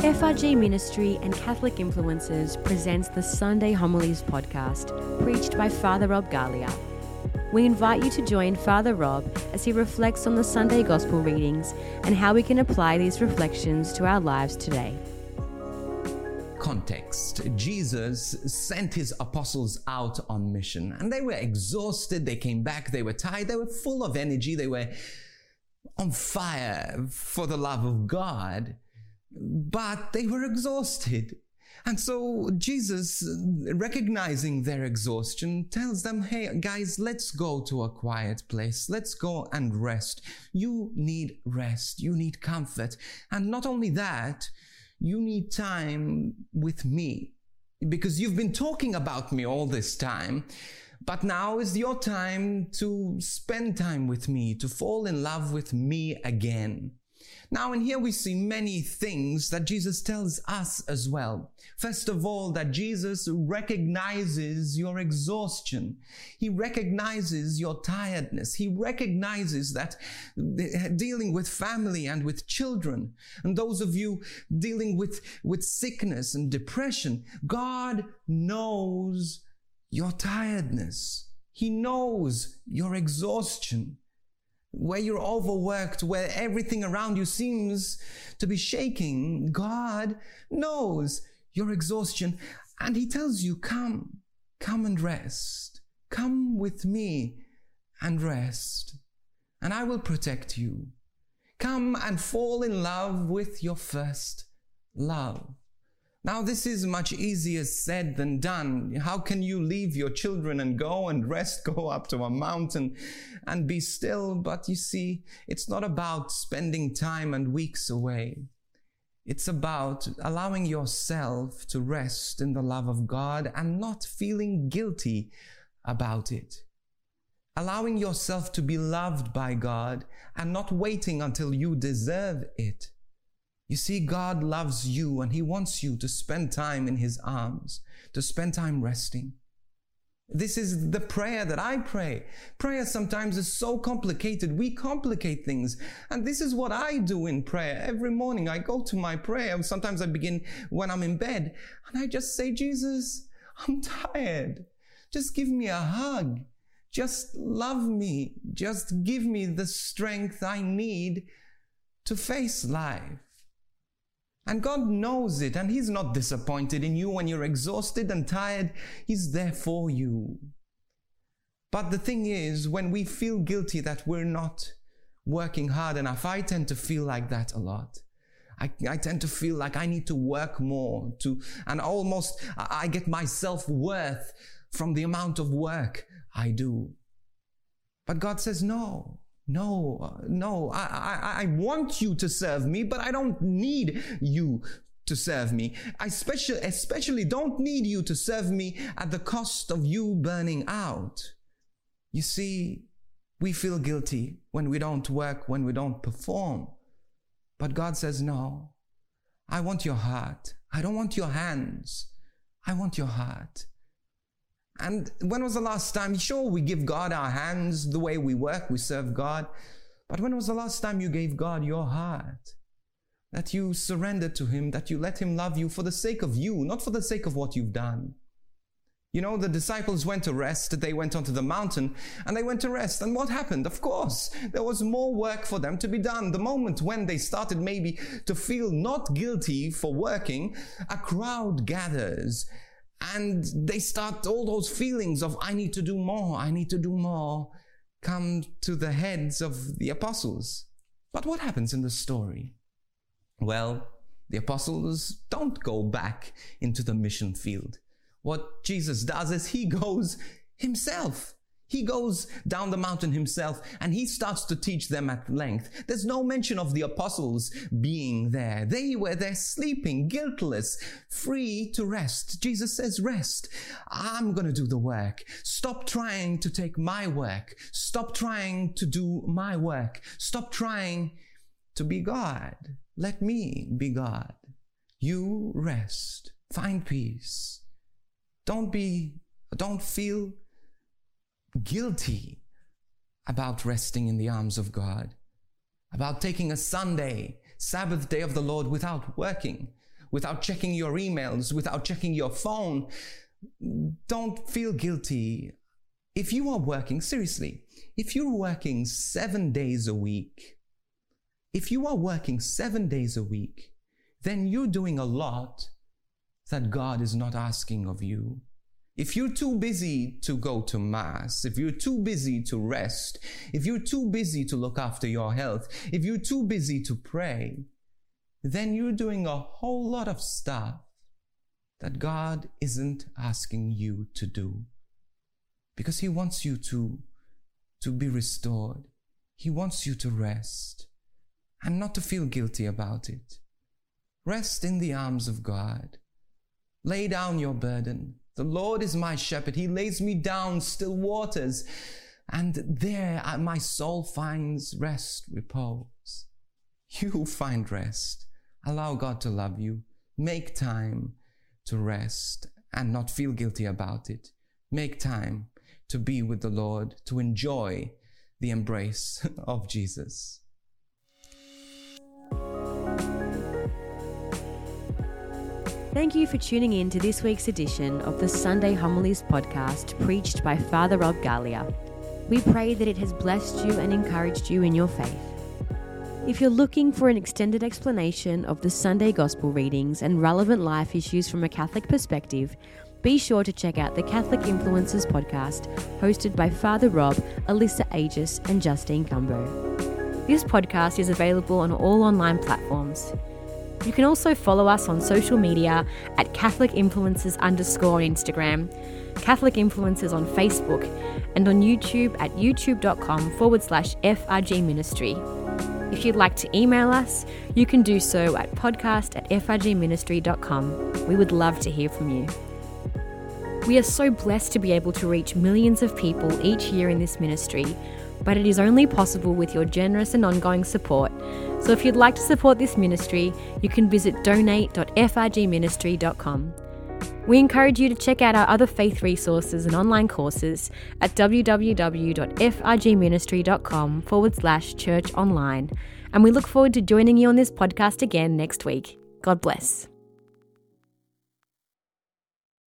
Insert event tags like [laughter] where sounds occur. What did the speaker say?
FRG Ministry and Catholic Influencers presents the Sunday Homilies podcast, preached by Father Rob Galea. We invite you to join Father Rob as he reflects on the Sunday Gospel readings and how we can apply these reflections to our lives today. Context Jesus sent his apostles out on mission and they were exhausted. They came back, they were tired, they were full of energy, they were on fire for the love of God, but they were exhausted. And so Jesus, recognizing their exhaustion, tells them, Hey, guys, let's go to a quiet place. Let's go and rest. You need rest. You need comfort. And not only that, you need time with me because you've been talking about me all this time. But now is your time to spend time with me, to fall in love with me again. Now, in here we see many things that Jesus tells us as well. First of all, that Jesus recognizes your exhaustion. He recognizes your tiredness. He recognizes that dealing with family and with children, and those of you dealing with, with sickness and depression, God knows your tiredness. He knows your exhaustion where you're overworked, where everything around you seems to be shaking, God knows your exhaustion. And He tells you, Come, come and rest. Come with me and rest, and I will protect you. Come and fall in love with your first love. Now, this is much easier said than done. How can you leave your children and go and rest, go up to a mountain and be still? But you see, it's not about spending time and weeks away. It's about allowing yourself to rest in the love of God and not feeling guilty about it. Allowing yourself to be loved by God and not waiting until you deserve it. You see, God loves you and He wants you to spend time in His arms, to spend time resting. This is the prayer that I pray. Prayer sometimes is so complicated. We complicate things. And this is what I do in prayer. Every morning I go to my prayer. Sometimes I begin when I'm in bed and I just say, Jesus, I'm tired. Just give me a hug. Just love me. Just give me the strength I need to face life. And God knows it, and He's not disappointed in you when you're exhausted and tired. He's there for you. But the thing is, when we feel guilty that we're not working hard enough, I tend to feel like that a lot. I, I tend to feel like I need to work more to, and almost I get my self worth from the amount of work I do. But God says, no, no, no, I, I, I want you to serve me, but I don't need you to serve me. I especially, especially don't need you to serve me at the cost of you burning out. You see, we feel guilty when we don't work, when we don't perform. But God says, no, I want your heart. I don't want your hands. I want your heart. And when was the last time? Sure, we give God our hands the way we work, we serve God. But when was the last time you gave God your heart? That you surrendered to Him, that you let Him love you for the sake of you, not for the sake of what you've done. You know, the disciples went to rest. They went onto the mountain and they went to rest. And what happened? Of course, there was more work for them to be done. The moment when they started maybe to feel not guilty for working, a crowd gathers and they start all those feelings of, I need to do more, I need to do more, come to the heads of the apostles. But what happens in the story? Well, the apostles don't go back into the mission field. What Jesus does is he [laughs] goes himself. He goes down the mountain himself and he starts to teach them at length. There's no mention of the apostles being there. They were there sleeping, guiltless, free to rest. Jesus says, rest. I'm going to do the work. Stop trying to take my work. Stop trying to do my work. Stop trying to be God. Let me be God. You rest. Find peace. Don't be, don't feel guilty about resting in the arms of God, about taking a Sunday, Sabbath day of the Lord without working. without checking your emails, without checking your phone. Don't feel guilty. If you are working, seriously, if you're working seven days a week, if you are working seven days a week, then you're doing a lot that God is not asking of you. If you're too busy to go to Mass, if you're too busy to rest, if you're too busy to look after your health, if you're too busy to pray, then you're doing a whole lot of stuff that God isn't asking you to do. Because He wants you to, to be restored. He wants you to rest and not to feel guilty about it. Rest in the arms of God. Lay down your burden. The Lord is my shepherd. He lays me down still waters. And there my soul finds rest, repose. You [laughs] find rest. Allow God to love you. Make time to rest and not feel guilty about it. Make time to be with the Lord, to enjoy the embrace [laughs] of Jesus. Thank you for tuning in to this week's edition of the Sunday Homilies podcast preached by Father Rob Galea. We pray that it has blessed you and encouraged you in your faith. If you're looking for an extended explanation of the Sunday Gospel readings and relevant life issues from a Catholic perspective, be sure to check out the Catholic Influencers podcast hosted by Father Rob, Alyssa Agius, and Justine Cumbo. This podcast is available on all online platforms. You can also follow us on social media at Catholic Influencers underscore Instagram, Catholic Influencers on Facebook, and on YouTube at youtube.com forward slash FRG Ministry. If you'd like to email us, you can do so at podcast at frgministry.com. We would love to hear from you. We are so blessed to be able to reach millions of people each year in this ministry, but it is only possible with your generous and ongoing support. So if you'd like to support this ministry, you can visit donate.frgministry.com. We encourage you to check out our other faith resources and online courses at www.frgministry.com forward slash church online. And we look forward to joining you on this podcast again next week. God bless.